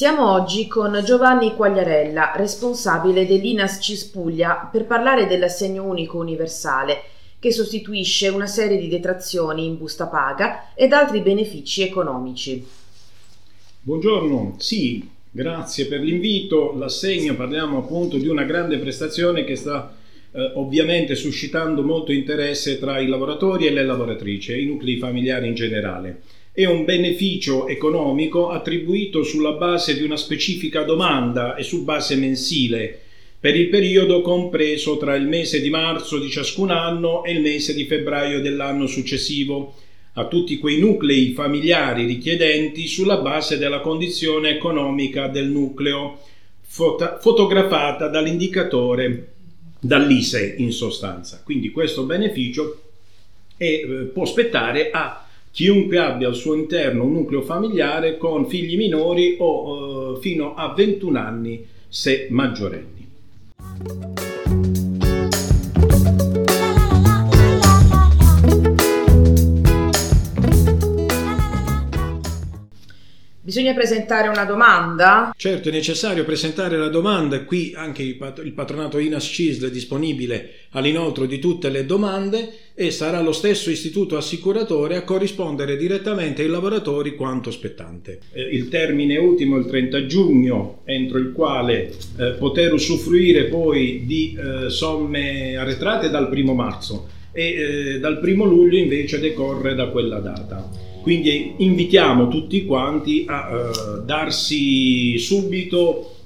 Siamo oggi con Giovanni Quagliarella, responsabile dell'INAS Cispuglia, per parlare dell'assegno unico universale, che sostituisce una serie di detrazioni in busta paga ed altri benefici economici. Buongiorno, sì, grazie per l'invito. L'assegno parliamo appunto di una grande prestazione che sta eh, ovviamente suscitando molto interesse tra i lavoratori e le lavoratrici e i nuclei familiari in generale è un beneficio economico attribuito sulla base di una specifica domanda e su base mensile per il periodo compreso tra il mese di marzo di ciascun anno e il mese di febbraio dell'anno successivo a tutti quei nuclei familiari richiedenti sulla base della condizione economica del nucleo fot- fotografata dall'indicatore dall'ISE in sostanza. Quindi questo beneficio è, eh, può spettare a chiunque abbia al suo interno un nucleo familiare con figli minori o eh, fino a 21 anni se maggiorenni. Bisogna presentare una domanda? Certo, è necessario presentare la domanda. Qui anche il patronato INAS CISL è disponibile all'inoltro di tutte le domande e sarà lo stesso istituto assicuratore a corrispondere direttamente ai lavoratori quanto spettante. Eh, il termine ultimo è il 30 giugno, entro il quale eh, poter usufruire poi di eh, somme arretrate dal primo marzo e eh, dal primo luglio invece decorre da quella data. Quindi invitiamo tutti quanti a uh, darsi subito,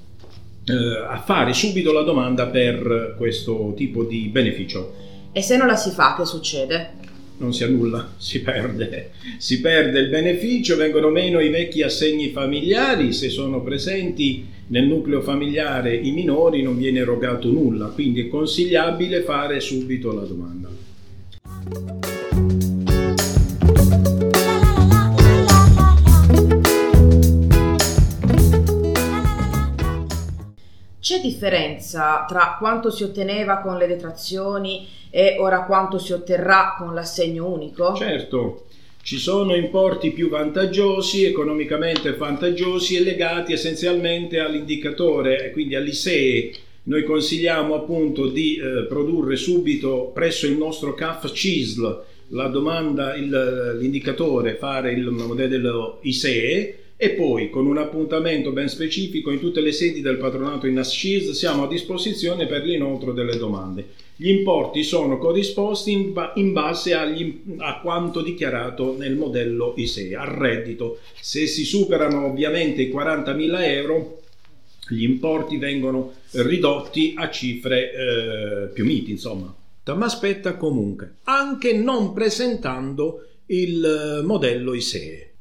uh, a fare subito la domanda per questo tipo di beneficio. E se non la si fa, che succede? non si annulla, si perde. Si perde il beneficio, vengono meno i vecchi assegni familiari, se sono presenti nel nucleo familiare i minori non viene erogato nulla, quindi è consigliabile fare subito la domanda. C'è differenza tra quanto si otteneva con le detrazioni e ora quanto si otterrà con l'assegno unico? Certo, ci sono importi più vantaggiosi, economicamente vantaggiosi e legati essenzialmente all'indicatore, quindi all'ISEE. Noi consigliamo appunto di eh, produrre subito presso il nostro CAF CISL la domanda, il, l'indicatore, fare il modello ISEE e poi con un appuntamento ben specifico in tutte le sedi del patronato in ASCIS siamo a disposizione per l'inoltro delle domande. Gli importi sono corrisposti in, ba- in base agli, a quanto dichiarato nel modello ISEE, al reddito. Se si superano ovviamente i 40.000 euro, gli importi vengono ridotti a cifre eh, più miti, insomma. Ma aspetta comunque, anche non presentando il modello ISEE.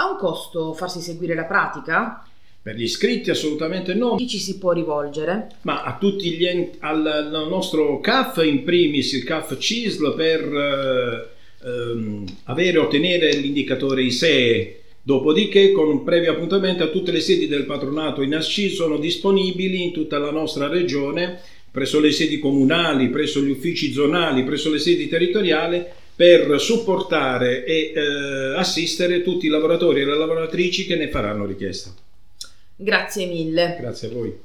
Ha un costo farsi seguire la pratica? Per gli iscritti assolutamente no. Chi ci si può rivolgere? Ma a tutti gli enti, al, al, nostro CAF, in primis il CAF CISL per eh, ehm, avere ottenere l'indicatore ISEE. Dopodiché, con un previo appuntamento a tutte le sedi del patronato in ASCI sono disponibili in tutta la nostra regione, presso le sedi comunali, presso gli uffici zonali, presso le sedi territoriali per supportare e eh, assistere tutti i lavoratori e le lavoratrici che ne faranno richiesta. Grazie mille. Grazie a voi.